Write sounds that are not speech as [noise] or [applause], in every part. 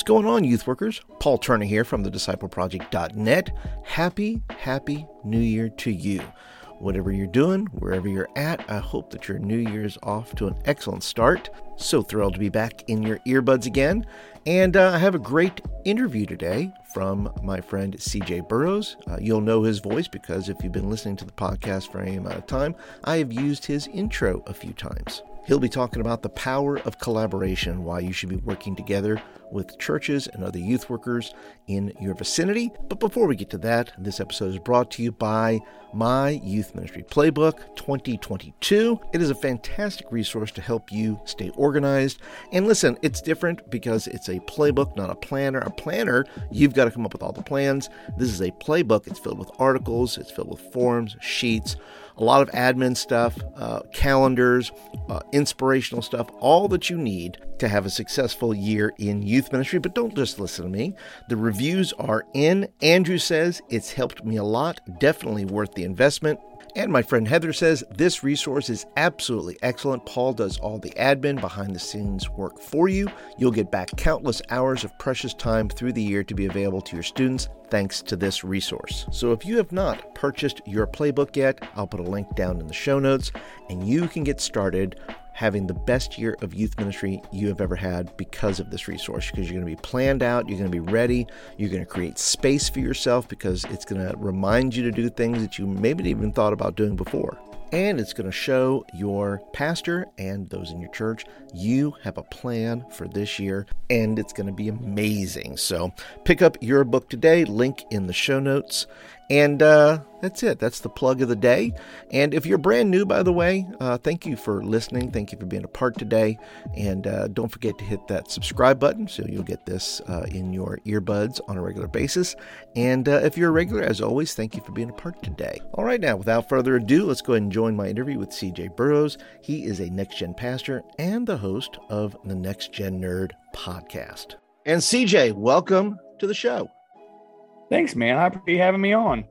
What's going on, youth workers? Paul Turner here from the discipleproject.net. Happy, happy New Year to you. Whatever you're doing, wherever you're at, I hope that your New Year's off to an excellent start. So thrilled to be back in your earbuds again. And uh, I have a great interview today from my friend CJ Burrows. Uh, you'll know his voice because if you've been listening to the podcast for any amount of time, I have used his intro a few times. He'll be talking about the power of collaboration, why you should be working together with churches and other youth workers in your vicinity. But before we get to that, this episode is brought to you by My Youth Ministry Playbook 2022. It is a fantastic resource to help you stay organized. And listen, it's different because it's a playbook, not a planner. A planner, you've got to come up with all the plans. This is a playbook. It's filled with articles, it's filled with forms, sheets, a lot of admin stuff, uh, calendars, uh, inspirational stuff, all that you need to have a successful year in youth ministry. But don't just listen to me. The reviews are in. Andrew says it's helped me a lot, definitely worth the investment. And my friend Heather says this resource is absolutely excellent. Paul does all the admin behind the scenes work for you. You'll get back countless hours of precious time through the year to be available to your students thanks to this resource. So if you have not purchased your playbook yet, I'll put a link down in the show notes and you can get started having the best year of youth ministry you have ever had because of this resource because you're going to be planned out, you're going to be ready, you're going to create space for yourself because it's going to remind you to do things that you maybe even thought about doing before. And it's going to show your pastor and those in your church you have a plan for this year, and it's going to be amazing. So pick up your book today, link in the show notes. And uh, that's it. That's the plug of the day. And if you're brand new, by the way, uh, thank you for listening. Thank you for being a part today. And uh, don't forget to hit that subscribe button so you'll get this uh, in your earbuds on a regular basis. And uh, if you're a regular, as always, thank you for being a part today. All right, now, without further ado, let's go ahead and join my interview with CJ Burrows. He is a next gen pastor and the host of the Next Gen Nerd podcast. And CJ, welcome to the show. Thanks, man. I appreciate you having me on.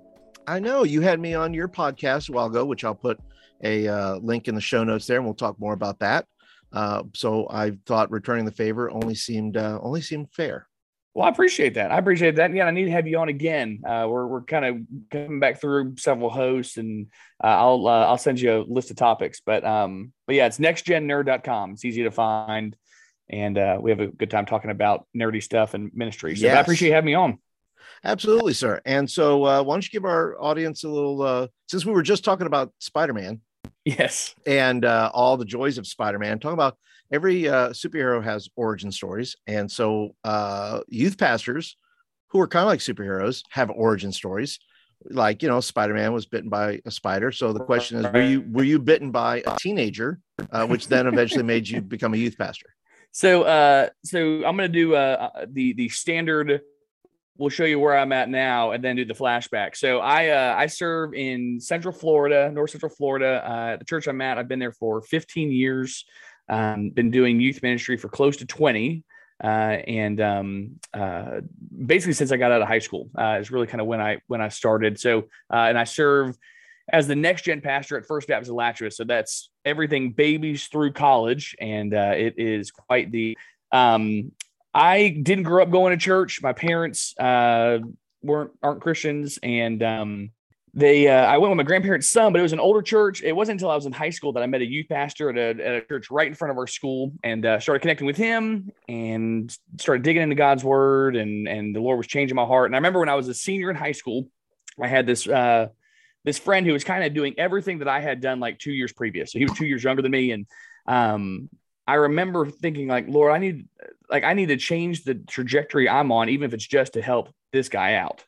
I know you had me on your podcast a while ago, which I'll put a uh, link in the show notes there, and we'll talk more about that. Uh, so I thought returning the favor only seemed uh, only seemed fair. Well, I appreciate that. I appreciate that. Yeah, I need to have you on again. Uh, we're we're kind of coming back through several hosts, and uh, I'll uh, I'll send you a list of topics. But um, but yeah, it's nextgennerd.com. It's easy to find, and uh, we have a good time talking about nerdy stuff and ministry. So Yes. I appreciate you having me on. Absolutely, sir. And so, uh, why don't you give our audience a little? Uh, since we were just talking about Spider Man Yes. and uh, all the joys of Spider Man, talking about every uh, superhero has origin stories, and so uh, youth pastors who are kind of like superheroes have origin stories. Like you know, Spider Man was bitten by a spider. So the question is, were you were you bitten by a teenager, uh, which then eventually made you become a youth pastor? So uh, so I'm gonna do uh the the standard. We'll show you where I'm at now, and then do the flashback. So I uh, I serve in Central Florida, North Central Florida. Uh, the church I'm at, I've been there for 15 years. Um, been doing youth ministry for close to 20, uh, and um, uh, basically since I got out of high school uh, is really kind of when I when I started. So uh, and I serve as the next gen pastor at First Baptist Alachua. So that's everything babies through college, and it is quite the. Um, I didn't grow up going to church. My parents uh, weren't aren't Christians, and um, they uh, I went with my grandparents' son, but it was an older church. It wasn't until I was in high school that I met a youth pastor at a, at a church right in front of our school, and uh, started connecting with him, and started digging into God's word, and and the Lord was changing my heart. And I remember when I was a senior in high school, I had this. Uh, this friend who was kind of doing everything that I had done like two years previous. So he was two years younger than me. And um, I remember thinking like, Lord, I need like I need to change the trajectory I'm on, even if it's just to help this guy out.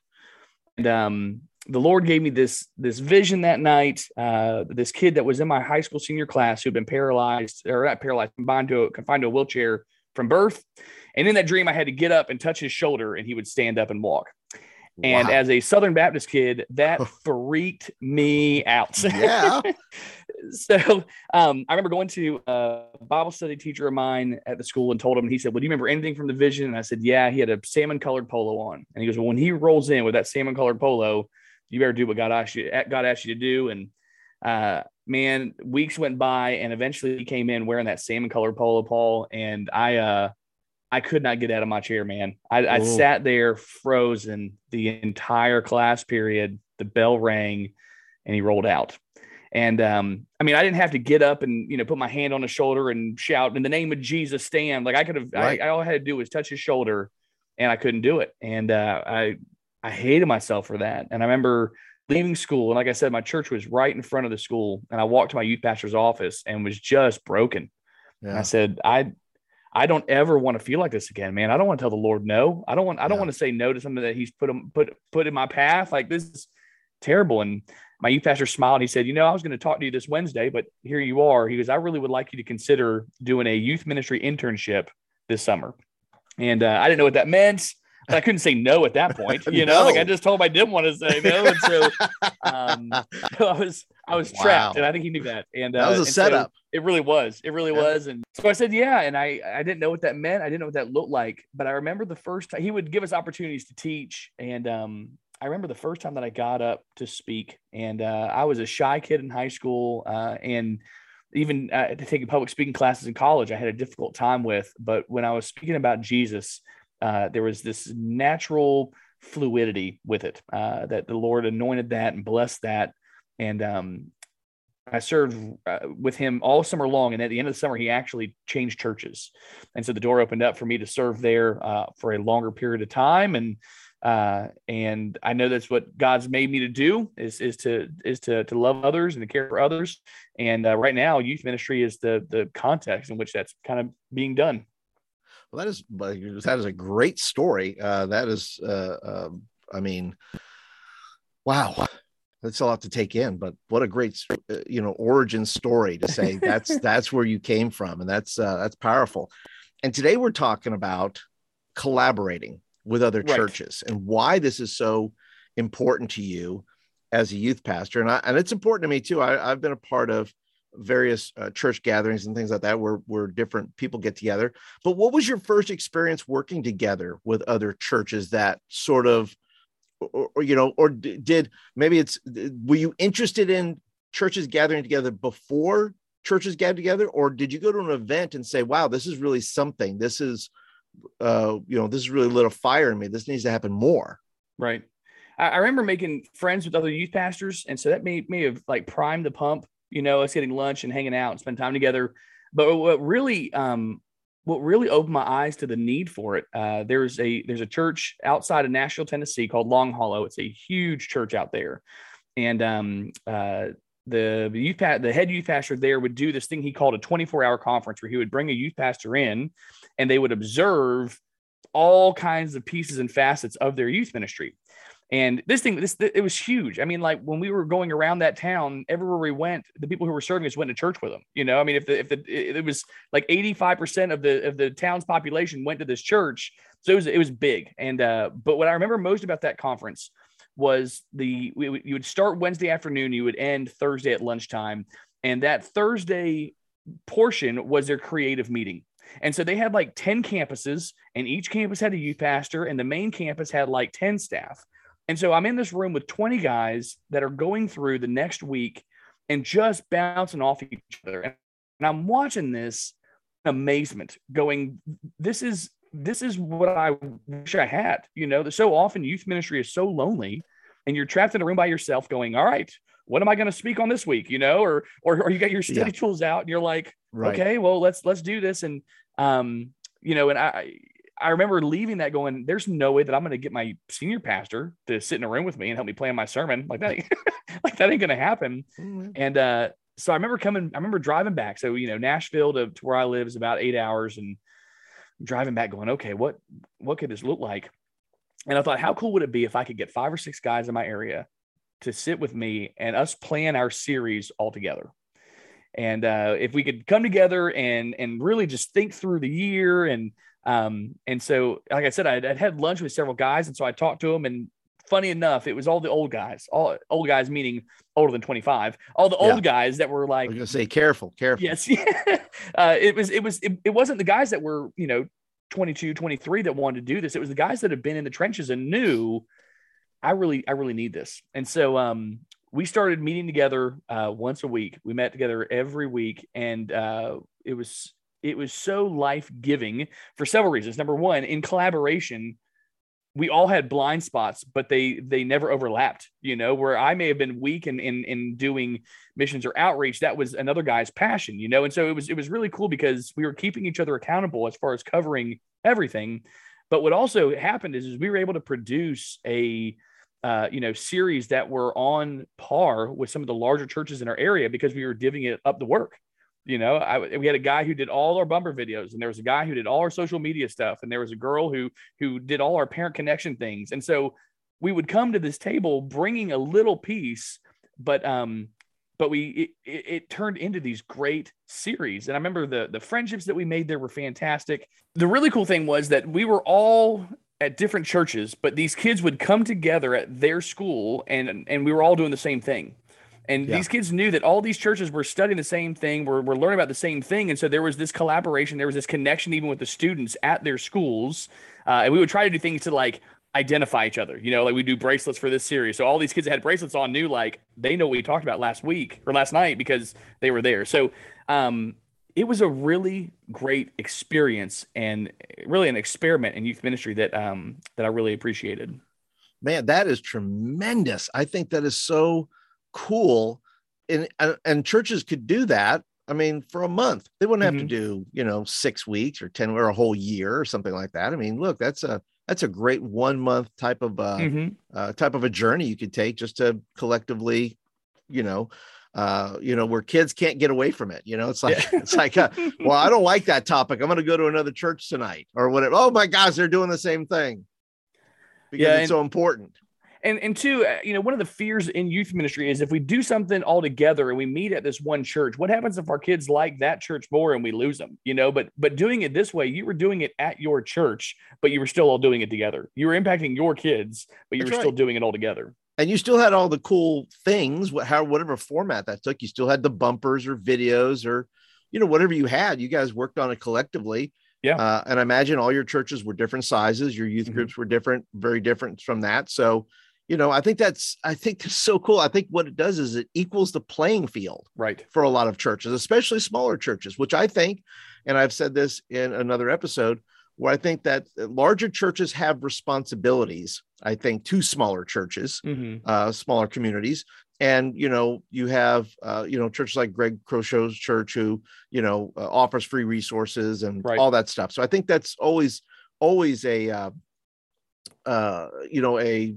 And um, the Lord gave me this this vision that night. Uh, this kid that was in my high school senior class who'd been paralyzed or not paralyzed, confined to a, confined to a wheelchair from birth. And in that dream, I had to get up and touch his shoulder, and he would stand up and walk. And Wow. as a Southern Baptist kid, that [laughs] freaked me out. [laughs] yeah, so um, I remember going to a Bible study teacher of mine at the school and told him, he said, Well, do you remember anything from the vision? And I said, Yeah, he had a salmon colored polo on. And he goes, Well, when he rolls in with that salmon colored polo, you better do what God asked you, God asked you to do. And uh, man, weeks went by and eventually he came in wearing that salmon colored polo, Paul. And I, uh, I could not get out of my chair, man. I, I sat there frozen the entire class period. The bell rang and he rolled out. And um, I mean, I didn't have to get up and you know put my hand on his shoulder and shout in the name of Jesus, stand. Like I could have, right. I, all I had to do was touch his shoulder, and I couldn't do it. And uh, I, I hated myself for that. And I remember leaving school, and like I said, my church was right in front of the school, and I walked to my youth pastor's office and was just broken. Yeah. I said, I, I don't ever want to feel like this again, man. I don't want to tell the Lord no. I don't want. I don't yeah. want to say no to something that He's put put put in my path. Like this is terrible. And my youth pastor smiled. He said, You know, I was going to talk to you this Wednesday, but here you are. He goes, I really would like you to consider doing a youth ministry internship this summer. And uh, I didn't know what that meant. But I couldn't say no at that point, [laughs] you know. no. Like I just told him I didn't want to say no, and so [laughs] um, [laughs] I was I was trapped, and I think he knew that. And uh, that was a setup. So it really was. It really yeah. was. And so I said, yeah. And I I didn't know what that meant. I didn't know what that looked like. But I remember the first time he would give us opportunities to teach, and um, I remember the first time that I got up to speak, and uh, I was a shy kid in high school, uh, and even uh, taking public speaking classes in college, I had a difficult time with. But when I was speaking about Jesus, uh, there was this natural fluidity with it uh, that the Lord anointed that and blessed that, and um, I served uh, with him all summer long, and at the end of the summer, he actually changed churches, and so the door opened up for me to serve there uh, for a longer period of time, and uh, and I know that's what God's made me to do is is to is to to love others and to care for others. And uh, right now, youth ministry is the the context in which that's kind of being done. Well, that is that is a great story. Uh, that is, uh, um, I mean, wow, that's a lot to take in. But what a great uh, you know origin story to say that's [laughs] that's where you came from, and that's uh, that's powerful. And today we're talking about collaborating with other right. churches and why this is so important to you as a youth pastor. And, I, and it's important to me too. I, have been a part of various uh, church gatherings and things like that where, where different people get together. But what was your first experience working together with other churches that sort of, or, or you know, or did maybe it's, were you interested in churches gathering together before churches gathered together? Or did you go to an event and say, wow, this is really something? This is, uh, you know, this is really lit a fire in me. This needs to happen more. Right. I, I remember making friends with other youth pastors, and so that may may have like primed the pump. You know, us getting lunch and hanging out and spend time together. But what really, um, what really opened my eyes to the need for it, uh, there's a there's a church outside of Nashville, Tennessee called Long Hollow. It's a huge church out there, and um, uh, the youth the head youth pastor there would do this thing he called a 24 hour conference where he would bring a youth pastor in and they would observe all kinds of pieces and facets of their youth ministry and this thing this it was huge i mean like when we were going around that town everywhere we went the people who were serving us went to church with them you know i mean if the if the it was like 85% of the of the town's population went to this church so it was it was big and uh but what i remember most about that conference was the we, you would start Wednesday afternoon, you would end Thursday at lunchtime, and that Thursday portion was their creative meeting. And so they had like 10 campuses, and each campus had a youth pastor, and the main campus had like 10 staff. And so I'm in this room with 20 guys that are going through the next week and just bouncing off each other. And I'm watching this amazement going, this is this is what I wish I had. You know, that so often youth ministry is so lonely and you're trapped in a room by yourself going, all right, what am I going to speak on this week? You know, or, or, or you got your study yeah. tools out and you're like, right. okay, well, let's, let's do this. And, um, you know, and I, I remember leaving that going, there's no way that I'm going to get my senior pastor to sit in a room with me and help me plan my sermon. Like that, [laughs] like that ain't going to happen. Mm-hmm. And, uh, so I remember coming, I remember driving back. So, you know, Nashville to, to where I live is about eight hours and driving back going, okay, what, what could this look like? And I thought, how cool would it be if I could get five or six guys in my area to sit with me and us plan our series all together? And uh, if we could come together and and really just think through the year and um and so like I said, I'd, I'd had lunch with several guys, and so I talked to them. And funny enough, it was all the old guys, all old guys meaning older than twenty five, all the old guys that were like, I'm gonna say careful, careful. Yes, [laughs] uh, it was it was it, it wasn't the guys that were you know 22, 23 that wanted to do this. It was the guys that had been in the trenches and knew I really, I really need this. And so, um, we started meeting together uh, once a week. We met together every week, and uh, it was it was so life giving for several reasons. Number one, in collaboration, we all had blind spots, but they they never overlapped. You know, where I may have been weak in in in doing missions or outreach, that was another guy's passion. You know, and so it was it was really cool because we were keeping each other accountable as far as covering everything. But what also happened is, is we were able to produce a uh, you know series that were on par with some of the larger churches in our area because we were divvying it up the work. You know, I, we had a guy who did all our bumper videos, and there was a guy who did all our social media stuff, and there was a girl who who did all our parent connection things. And so we would come to this table bringing a little piece, but um, but we it, it, it, turned into these great series. And I remember the the friendships that we made there were fantastic. The really cool thing was that we were all at different churches, but these kids would come together at their school, and and we were all doing the same thing. And yeah. these kids knew that all these churches were studying the same thing, were, were learning about the same thing. And so there was this collaboration, there was this connection even with the students at their schools. Uh, and we would try to do things to like identify each other. You know, like we do bracelets for this series. So all these kids that had bracelets on knew like they know what we talked about last week or last night because they were there. So um, it was a really great experience and really an experiment in youth ministry that um, that I really appreciated. Man, that is tremendous. I think that is so cool. And and churches could do that i mean for a month. They wouldn't have mm-hmm. to do you know six weeks or 10 or a whole year or something like that. I mean look that's a that's a great one month type of uh, mm-hmm. uh type of a journey you could take just to collectively you know uh you know where kids can't get away from it. You know it's like yeah. [laughs] it's like uh, well i don't like that topic. I'm going to go to another church tonight or whatever. Oh my gosh they're doing the same thing. Because yeah, it's so important and and two, uh, you know, one of the fears in youth ministry is if we do something all together and we meet at this one church, what happens if our kids like that church more and we lose them? You know, but but doing it this way, you were doing it at your church, but you were still all doing it together. You were impacting your kids, but you That's were right. still doing it all together. And you still had all the cool things, what how whatever format that took. You still had the bumpers or videos or, you know, whatever you had. You guys worked on it collectively. Yeah. Uh, and I imagine all your churches were different sizes. Your youth mm-hmm. groups were different, very different from that. So you know, I think that's I think that's so cool. I think what it does is it equals the playing field, right, for a lot of churches, especially smaller churches, which I think, and I've said this in another episode, where I think that larger churches have responsibilities. I think to smaller churches, mm-hmm. uh, smaller communities, and you know you have uh, you know churches like Craig Groeschel's church who you know uh, offers free resources and right. all that stuff. So I think that's always always a uh, uh, you know a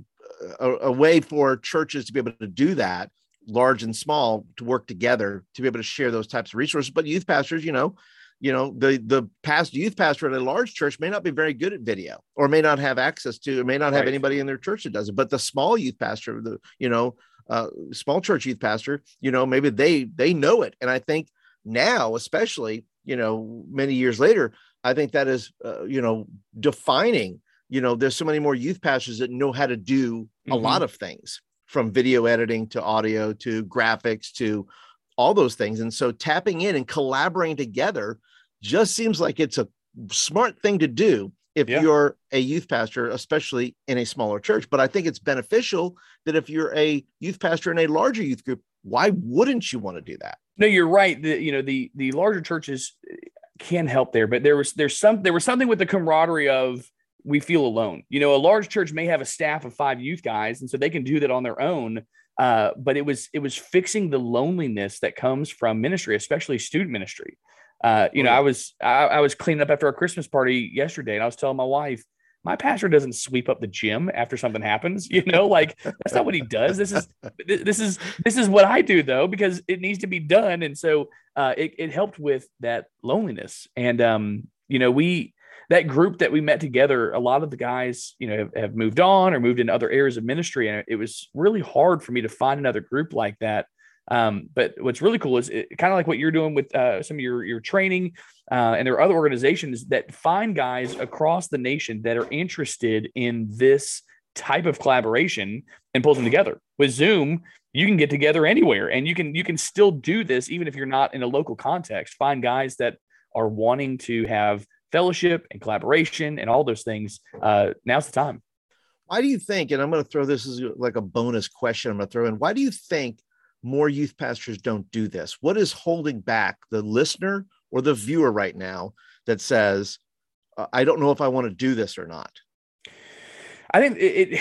a, a way for churches to be able to do that large and small to work together to be able to share those types of resources. But youth pastors you know you know the the past youth pastor at a large church may not be very good at video or may not have access to or may not have right. anybody in their church that does it. But the small youth pastor the you know uh, small church youth pastor you know maybe they they know it. And i think now especially you know many years later i think that is uh, you know defining you know there's so many more youth pastors that know how to do mm-hmm. a lot of things from video editing to audio to graphics to all those things and so tapping in and collaborating together just seems like it's a smart thing to do if yeah. you're a youth pastor especially in a smaller church but i think it's beneficial that if you're a youth pastor in a larger youth group why wouldn't you want to do that no you're right the you know the the larger churches can help there but there was there's some there was something with the camaraderie of we feel alone. You know, a large church may have a staff of five youth guys, and so they can do that on their own. Uh, but it was it was fixing the loneliness that comes from ministry, especially student ministry. Uh, you know, I was I, I, was cleaning up after our Christmas party yesterday, and I was telling my wife, my pastor doesn't sweep up the gym after something happens. [laughs] You know, like that's not what he does. This is this is this is what I do though because it needs to be done, and so uh, it it helped with that loneliness. And um, you know, we that group that we met together, a lot of the guys, you know, have, have moved on or moved into other areas of ministry. And it was really hard for me to find another group like that. Um, but what's really cool is kind of like what you're doing with uh, some of your your training, uh, and there are other organizations that find guys across the nation that are interested in this type of collaboration and pulls them together. With Zoom, you can get together anywhere, and you can you can still do this even if you're not in a local context. Find guys that are wanting to have fellowship and collaboration and all those things, uh, now's the time. why do you think, and I'm going to throw this as like a bonus question, I'm going to throw in, why do you think more youth pastors don't do this? What is holding back the listener or the viewer right now that says, I don't know if I want to do this or not? I think it, it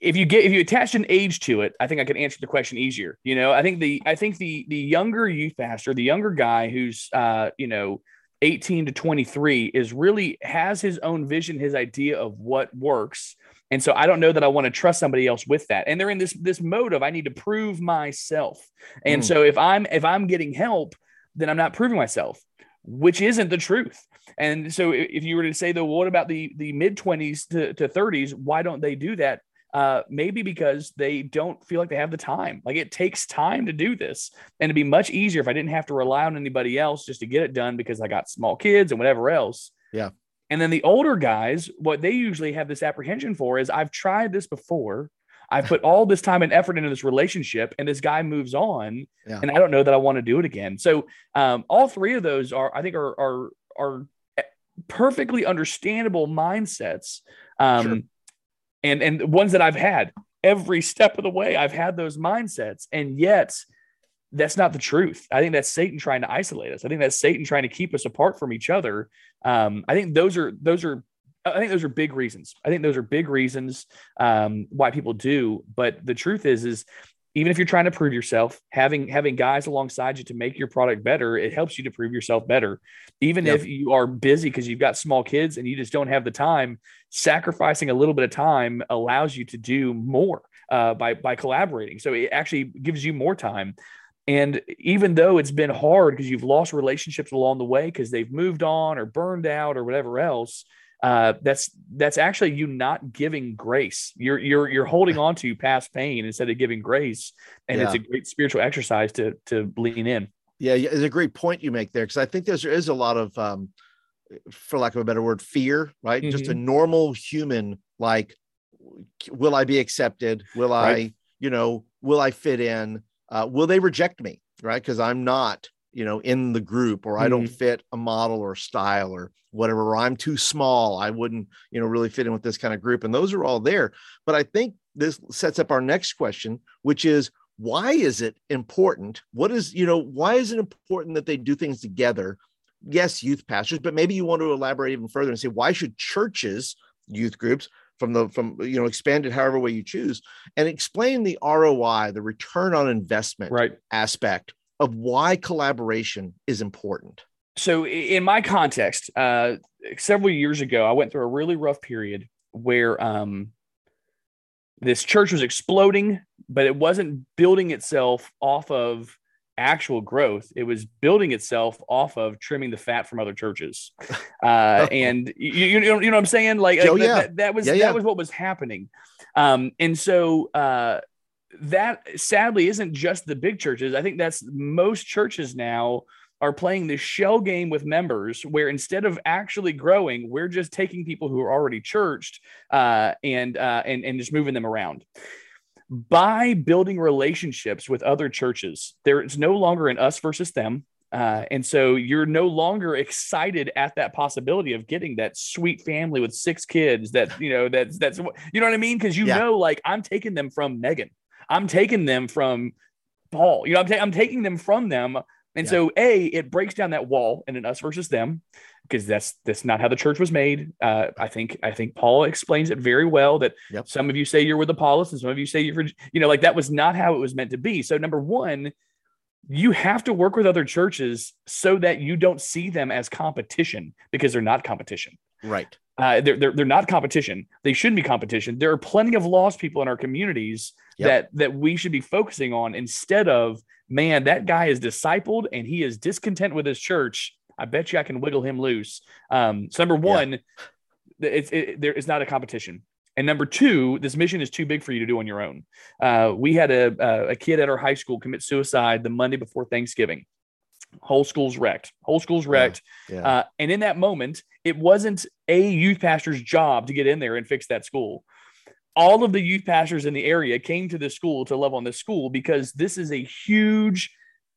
if you get if you attach an age to it, I think I can answer the question easier. You know, I think the I think the the younger youth pastor, the younger guy who's uh, you know, 18 to 23 is really has his own vision, his idea of what works. And so I don't know that I want to trust somebody else with that. And they're in this this mode of I need to prove myself. And mm. so if I'm if I'm getting help, then I'm not proving myself, which isn't the truth. And so if you were to say though, what about the the mid 20s to, to 30s? Why don't they do that? Uh, maybe because they don't feel like they have the time. Like it takes time to do this, and it'd be much easier if I didn't have to rely on anybody else just to get it done because I got small kids and whatever else. Yeah. And then the older guys, what they usually have this apprehension for is I've tried this before. I've put all this time and effort into this relationship, and this guy moves on, yeah. and I don't know that I want to do it again. So, um, all three of those are, I think, are are are perfectly understandable mindsets. Um, sure and and ones that I've had every step of the way. I've had those mindsets, and yet that's not the truth. I think that's Satan trying to isolate us. I think that's Satan trying to keep us apart from each other. Um, I think those are those are I think those are big reasons. I think those are big reasons um, why people do. But the truth is, is even if you're trying to prove yourself, having having guys alongside you to make your product better, it helps you to prove yourself better. Even yep. if you are busy because you've got small kids and you just don't have the time, sacrificing a little bit of time allows you to do more uh, by by collaborating. So it actually gives you more time. And even though it's been hard because you've lost relationships along the way because they've moved on or burned out or whatever else, uh, that's that's actually you not giving grace. You're you're you're holding on to past pain instead of giving grace, and yeah. it's a great spiritual exercise to to lean in. Yeah, it's a great point you make there because I think there is a lot of, um, for lack of a better word, fear. Right, mm-hmm. just a mm-hmm. normal human like, will I be accepted? Will right. I, you know, will I fit in? Uh, will they reject me? Right, because I'm not you know in the group or i don't mm-hmm. fit a model or style or whatever or i'm too small i wouldn't you know really fit in with this kind of group and those are all there but i think this sets up our next question which is why is it important what is you know why is it important that they do things together yes youth pastors but maybe you want to elaborate even further and say why should churches youth groups from the from you know expanded however way you choose and explain the roi the return on investment right. aspect of why collaboration is important? So, in my context, uh, several years ago, I went through a really rough period where um, this church was exploding, but it wasn't building itself off of actual growth. It was building itself off of trimming the fat from other churches. [laughs] Uh, and you, you, know, you know what I'm saying? Like, oh, yeah. that, that, was, yeah, yeah. that was what was happening. Um, and so, uh, that sadly isn't just the big churches. I think that's most churches now are playing this shell game with members where instead of actually growing, we're just taking people who are already churched uh, and, uh, and, and just moving them around. By building relationships with other churches, there is no longer an us versus them. Uh, and so you're no longer excited at that possibility of getting that sweet family with six kids that, you know, that's, that's, you know what I mean? Cause you yeah. know, like I'm taking them from Megan I'm taking them from Paul. You know, I'm, ta- I'm taking them from them. And yeah. so, A, it breaks down that wall and an us versus them because that's that's not how the church was made. Uh, I think I think Paul explains it very well that yep. some of you say you're with Apollos and some of you say you're for, you know, like that was not how it was meant to be. So, number one, you have to work with other churches so that you don't see them as competition because they're not competition. Right. Uh, they're, they're, they're not competition. They shouldn't be competition. There are plenty of lost people in our communities yep. that that we should be focusing on instead of man, that guy is discipled and he is discontent with his church. I bet you I can wiggle him loose. Um, so number one, yeah. it's it, there is not a competition. And number two, this mission is too big for you to do on your own. Uh, we had a, a kid at our high school commit suicide the Monday before Thanksgiving whole school's wrecked whole school's wrecked yeah, yeah. Uh, and in that moment it wasn't a youth pastor's job to get in there and fix that school all of the youth pastors in the area came to this school to love on this school because this is a huge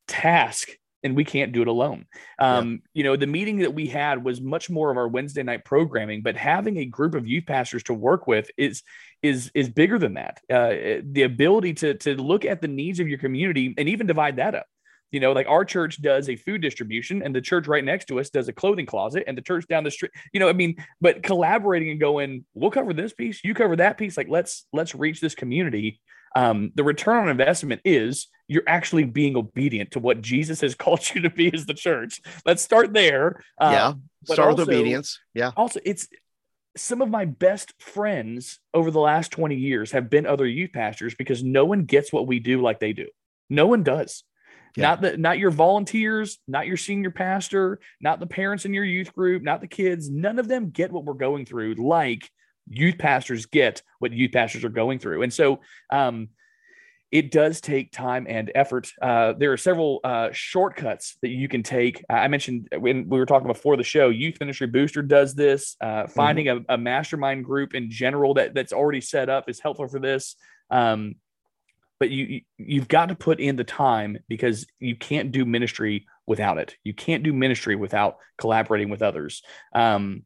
task and we can't do it alone. Um, yeah. You know, the meeting that we had was much more of our Wednesday night programming, but having a group of youth pastors to work with is is is bigger than that. Uh, the ability to to look at the needs of your community and even divide that up. You know, like our church does a food distribution, and the church right next to us does a clothing closet, and the church down the street. You know, I mean, but collaborating and going, we'll cover this piece, you cover that piece. Like let's let's reach this community um, the return on investment is you're actually being obedient to what Jesus has [laughs] called you to be as the church. Let's start there. Uh, yeah. Start also, with obedience. Yeah. Also, it's some of my best friends over the last 20 years have been other youth pastors because no one gets what we do like they do. No one does. Yeah. Not the not your volunteers, not your senior pastor, not the parents in your youth group, not the kids. None of them get what we're going through like youth pastors get what youth pastors are going through. And so um, it does take time and effort. Uh, there are several uh, shortcuts that you can take. I mentioned when we were talking before the show, Youth Ministry Booster does this. Uh, mm-hmm. finding mm-hmm. a, a, mastermind group in general that that's already set up is helpful for this. Um, but you you've got to put in the time because you can't do ministry without it. You can't do ministry without collaborating with others. Um,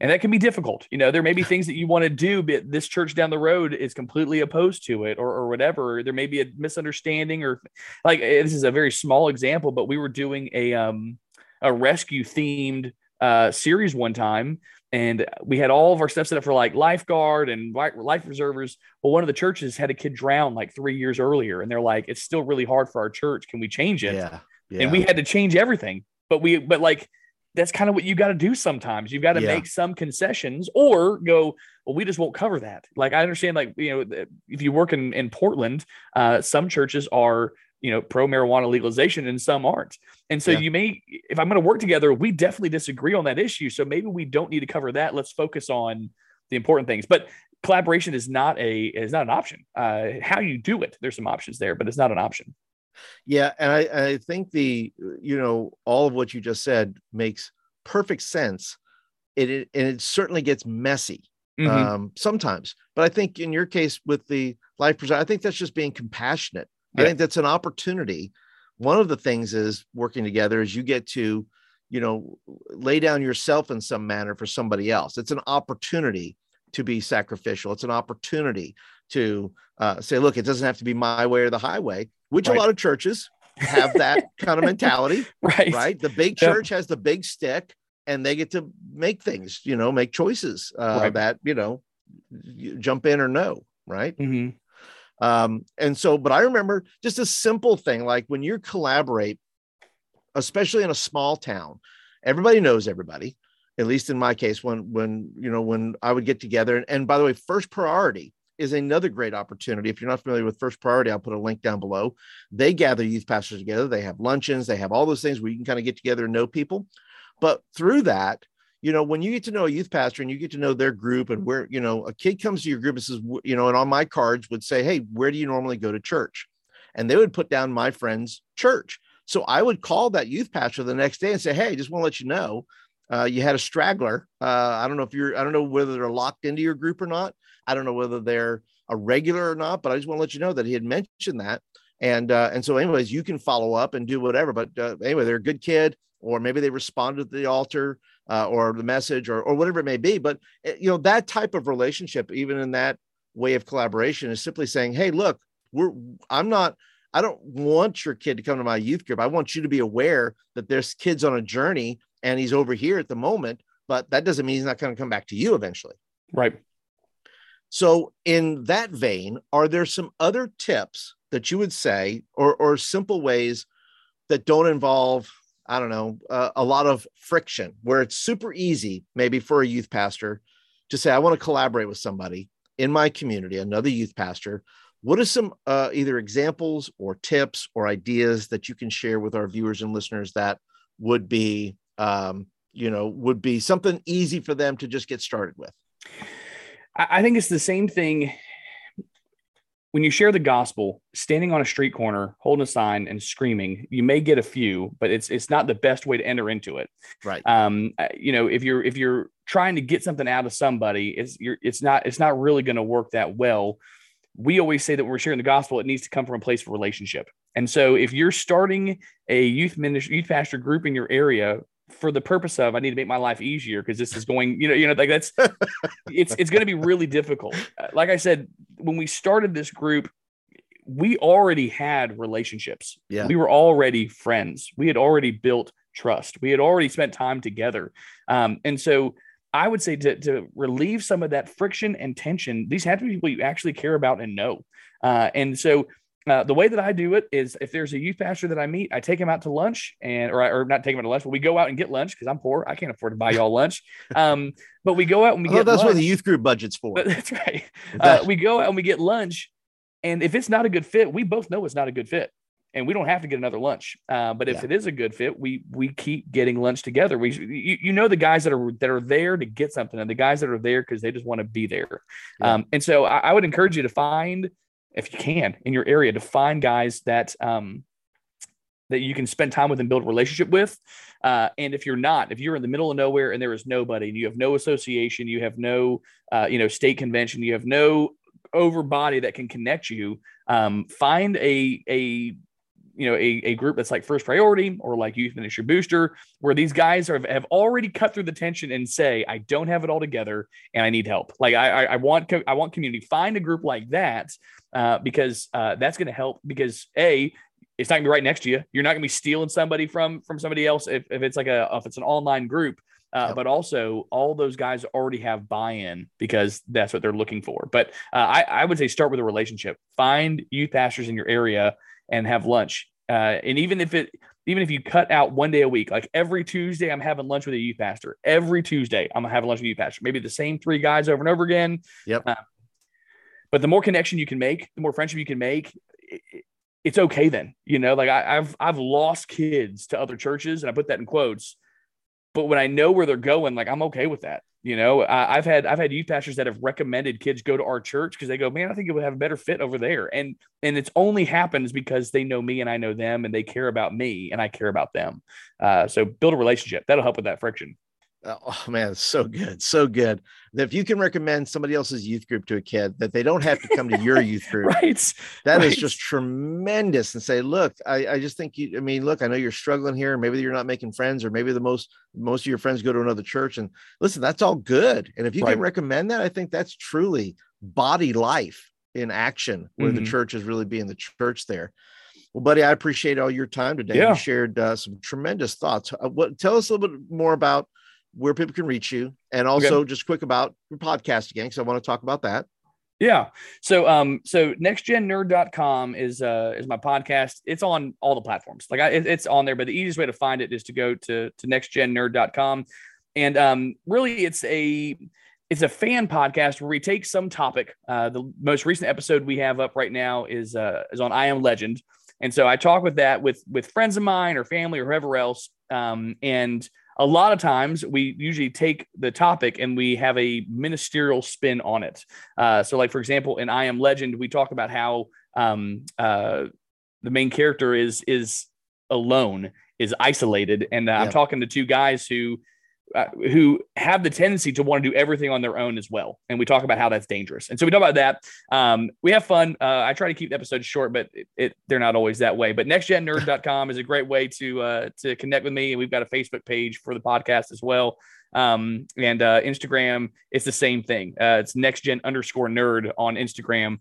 and that can be difficult. You know, there may be things that you want to do, but this church down the road is completely opposed to it, or, or whatever. There may be a misunderstanding, or like eh, this is a very small example, but we were doing a um a rescue themed uh series one time, and we had all of our stuff set up for like lifeguard and life reservers. Well, one of the churches had a kid drown like three years earlier, and they're like, "It's still really hard for our church. Can we change it?" Yeah. yeah. And we had to change everything, but we but like that's kind of what you got to do sometimes. You've got to yeah. make some concessions or go, well, we just won't cover that. Like I understand, like, you know, if you work in, in Portland, uh, some churches are, you know, pro marijuana legalization and some aren't. And so yeah. you may, if I'm going to work together, we definitely disagree on that issue. So maybe we don't need to cover that. Let's focus on the important things. But collaboration is not a, is not an option. Uh, how you do it, there's some options there, but it's not an option. Yeah, and I, I think the you know all of what you just said makes perfect sense. It, it and it certainly gets messy mm-hmm. um, sometimes, but I think in your case with the life preserve, I think that's just being compassionate. Yeah. I think that's an opportunity. One of the things is working together is you get to you know lay down yourself in some manner for somebody else. It's an opportunity to be sacrificial. It's an opportunity to uh, say, look, it doesn't have to be my way or the highway which right. a lot of churches have that [laughs] kind of mentality. [laughs] Right. Right. The big church has the big stick and they get to make things, you know, make choices uh, right. that, you know, jump in or no. Right. Mm-hmm. Um, and so, but I remember just a simple thing like when you collaborate, especially in a small town, everybody knows everybody. At least in my case, when when you know when I would get together, and, and by the way, first priority is another great opportunity. If you're not familiar with First Priority, I'll put a link down below. They gather youth pastors together. They have luncheons. They have all those things where you can kind of get together and know people. But through that, you know, when you get to know a youth pastor and you get to know their group and where, you know, a kid comes to your group and says, you know, and on my cards would say, Hey, where do you normally go to church? And they would put down my friend's church. So I would call that youth pastor the next day and say, Hey, just want to let you know, uh, you had a straggler. Uh, I don't know if you're, I don't know whether they're locked into your group or not, I don't know whether they're a regular or not, but I just want to let you know that he had mentioned that. And uh, and so, anyways, you can follow up and do whatever. But uh, anyway, they're a good kid, or maybe they responded to the altar uh, or the message or or whatever it may be. But eh, you know that type of relationship, even in that way of collaboration, is simply saying, "Hey, look, we're I'm not." I don't want your kid to come to my youth group. I want you to be aware that there's kids on a journey and he's over here at the moment, but that doesn't mean he's not going to come back to you eventually. Right. So, in that vein, are there some other tips that you would say, or, or simple ways that don't involve, I don't know, uh, a lot of friction, where it's super easy, maybe for a youth pastor to say, I want to collaborate with somebody in my community, another youth pastor? What are some uh, either examples or tips or ideas that you can share with our viewers and listeners that would be, um, you know, would be something easy for them to just get started with? I think it's the same thing when you share the gospel, standing on a street corner, holding a sign and screaming, you may get a few, but it's it's not the best way to enter into it. Right. Um, uh, you know, if you're if you're trying to get something out of somebody, it's you're it's not it's not really going to work that well. we always say that when we're sharing the gospel, it needs to come from a place of relationship. And so if you're starting a youth ministry, youth pastor group in your area for the purpose of I need to make my life easier because this is going, you know, you know, like that's it's it's going to be really difficult. Uh, like I said, when we started this group, we already had relationships. Yeah. We were already friends. We had already built trust. We had already spent time together. Um, and so I would say to, to relieve some of that friction and tension, these have to be people you actually care about and know. Uh, and so uh, the way that I do it is if there's a youth pastor that I meet, I take him out to lunch and, or, or not take him out to lunch, but we go out and get lunch because I'm poor. I can't afford to buy y'all lunch. [laughs] Um, but we go out and we get lunch. That's lunch. what the youth group budget's for. But [laughs] that's right. Uh, we go out and we get lunch. And if it's not a good fit, we both know it's not a good fit. And we don't have to get another lunch. Uh, but if Yeah. it is a good fit, we we keep getting lunch together. We you, you know the guys that are that are there to get something, and the guys that are there because they just want to be there. Yeah. Um, and so I, I would encourage you to find, if you can, in your area, to find guys that um, that you can spend time with and build a relationship with. Uh, and if you're not, if you're in the middle of nowhere and there is nobody, and you have no association, you have no, uh, you know, state convention, you have no over body that can connect you, um, find a a you know a, a group that's like first priority or like youth ministry booster where these guys are, have already cut through the tension and say i don't have it all together and i need help. Like i i, I want co- i want community. Find a group like that uh, because uh, that's going to help because a it's not gonna be right next to you. You're not gonna be stealing somebody from from somebody else if, if it's like a if it's an online group uh, Yep. but also all those guys already have buy-in because that's what they're looking for. But uh, I, I would say start with a relationship. Find youth pastors in your area and have lunch uh, and even if it even if you cut out one day a week like every tuesday i'm having lunch with a youth pastor every tuesday i'm having lunch with a youth pastor maybe the same three guys over and over again Yep. Uh, but the more connection you can make the more friendship you can make it, it- it's okay then you know like I, i've i've lost kids to other churches and i put that in quotes but when I know where they're going, like I'm okay with that. You know, I, I've had I've had youth pastors that have recommended kids go to our church because they go, man, I think it would have a better fit over there, and and it's only happens because they know me and I know them, and they care about me and I care about them. Uh, so build a relationship that'll help with that friction. [laughs] Oh man, so good, so good. That if you can recommend somebody else's youth group to a kid, that they don't have to come to your youth [laughs] group. Right? That is right. just tremendous. And say, look, I, I just think you. I mean, look, I know you're struggling here. Maybe you're not making friends, or maybe the most most of your friends go to another church. And listen, that's all good. And if you Right. can recommend that, I think that's truly body life in action, where the Mhm. church is really being the church there. Well, buddy, I appreciate all your time today. Yeah. You shared uh, some tremendous thoughts. Uh, what? Tell us a little bit more about where people can reach you, and also just quick about your podcast again, because I want to talk about that. Yeah. So um so nextgennerd.com is uh is my podcast. It's on all the platforms. Like I it- it's on there, but the easiest way to find it is to go to to nextgennerd.com. And um really it's a it's a fan podcast where we take some topic. Uh the most recent episode we have up right now is uh is on I am legend. And so I talk with that with with friends of mine or family or whoever else. Um and a lot of times we usually take the topic and we have a ministerial spin on it. Uh, so, like for example, in I Am Legend, we talk about how um, uh, the main character is is alone, is isolated, and uh, I'm talking to two guys who uh, who have the tendency to want to do everything on their own as well, and we talk about how that's dangerous. And so we talk about that. Um, we have fun. Uh, I try to keep the episodes short, but it, it they're not always that way. But nextgennerd.com is a great way to uh, to connect with me, and we've got a Facebook page for the podcast as well um and uh instagram it's the same thing uh it's nextgen underscore nerd on instagram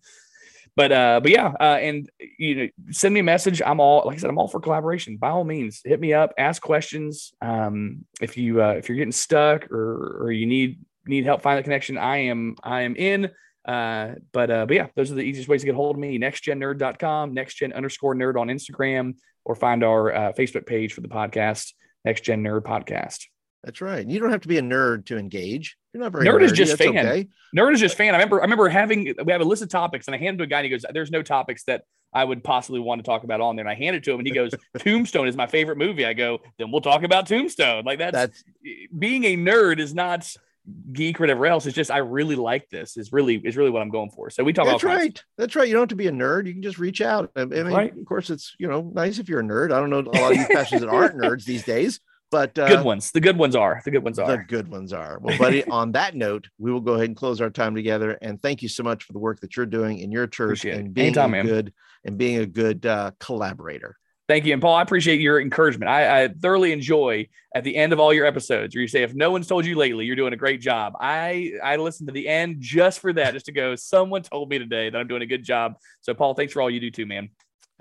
but uh but yeah uh and you know send me a message. I'm all like i said i'm all for collaboration. By all means hit me up ask questions. Um if you uh if you're getting stuck or or you need need help find the connection i am i am in. Uh but uh but yeah those are the easiest ways to get hold of me. nextgennerd.com nextgen underscore nerd on instagram or find our uh, facebook page for the podcast next gen nerd podcast That's right. You don't have to be a nerd to engage. You're not very Nerd is just That's fan. okay. Nerd is just fan. I remember I remember having we have a list of topics and I handed to a guy and he goes, There's no topics that I would possibly want to talk about on there. And I handed it to him and he goes, [laughs] Tombstone is my favorite movie. I go, then we'll talk about Tombstone. Like that's, That's being a nerd is not geek or whatever else. It's just I really like this. Is really is really what I'm going for. So we talk that's right. That's right. You don't have to be a nerd. You can just reach out. I, mean, Right. of course, it's you know nice if you're a nerd. I don't know a lot of you pastors that aren't [laughs] nerds these days, But uh, good ones. The good ones are. The good ones are. the good ones are. Well, [laughs] buddy, on that note, we will go ahead and close our time together. And thank you so much for the work that you're doing in your church Appreciate and being Anytime, a good and being a good uh, collaborator. Thank you. And Paul, I appreciate your encouragement. I, I thoroughly enjoy at the end of all your episodes where you say, if no one's told you lately, you're doing a great job. I, I listen to the end just for that, just to go, someone told me today that I'm doing a good job. So, Paul, thanks for all you do too, man.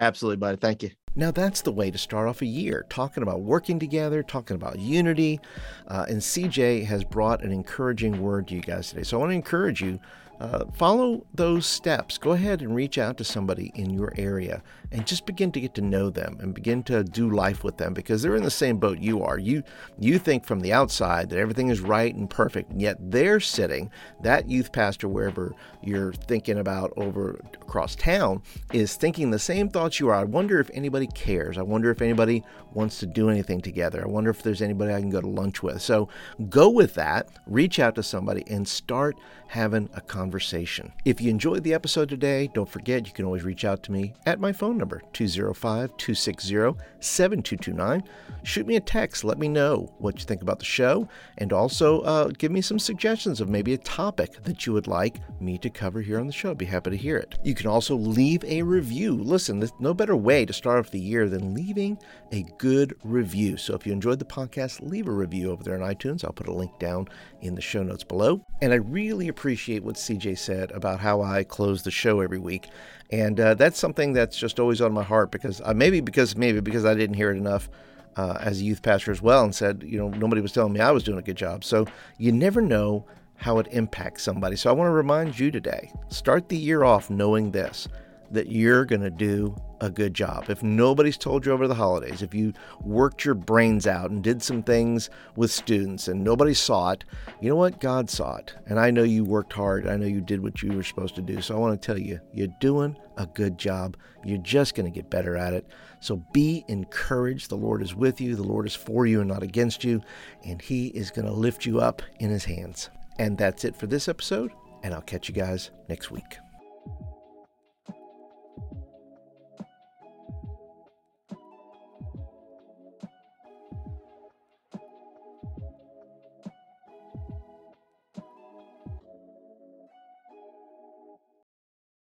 Absolutely, buddy. Thank you. Now, that's the way to start off a year, talking about working together, talking about unity. Uh, and CJ has brought an encouraging word to you guys today. So I want to encourage you uh, follow those steps. Go ahead and reach out to somebody in your area and just begin to get to know them and begin to do life with them because they're in the same boat you are. You you think from the outside that everything is right and perfect, and yet they're sitting, that youth pastor wherever you're thinking about over across town is thinking the same thoughts you are. I wonder if anybody cares. I wonder if anybody wants to do anything together. I wonder if there's anybody I can go to lunch with. So go with that, reach out to somebody and start having a conversation. If you enjoyed the episode today, don't forget you can always reach out to me at my phone number 205 260 7229. Shoot me a text, let me know what you think about the show, and also uh, give me some suggestions of maybe a topic that you would like me to cover here on the show. I'd be happy to hear it. You can also leave a review. Listen, there's no better way to start off the year than leaving a good review. So if you enjoyed the podcast, leave a review over there on iTunes. I'll put a link down in the show notes below. And I really appreciate what CJ said about how I close the show every week. And uh, that's something that's just always on my heart because uh, maybe because maybe because I didn't hear it enough uh, as a youth pastor as well, and said you know nobody was telling me I was doing a good job. So you never know how it impacts somebody. So I want to remind you today: start the year off knowing this that you're going to do a good job. If nobody's told you over the holidays, if you worked your brains out and did some things with students and nobody saw it, you know what? God saw it. And I know you worked hard. I know you did what you were supposed to do. So I want to tell you, you're doing a good job. You're just going to get better at it. So be encouraged. The Lord is with you, the Lord is for you and not against you. And He is going to lift you up in His hands. And that's it for this episode. And I'll catch you guys next week.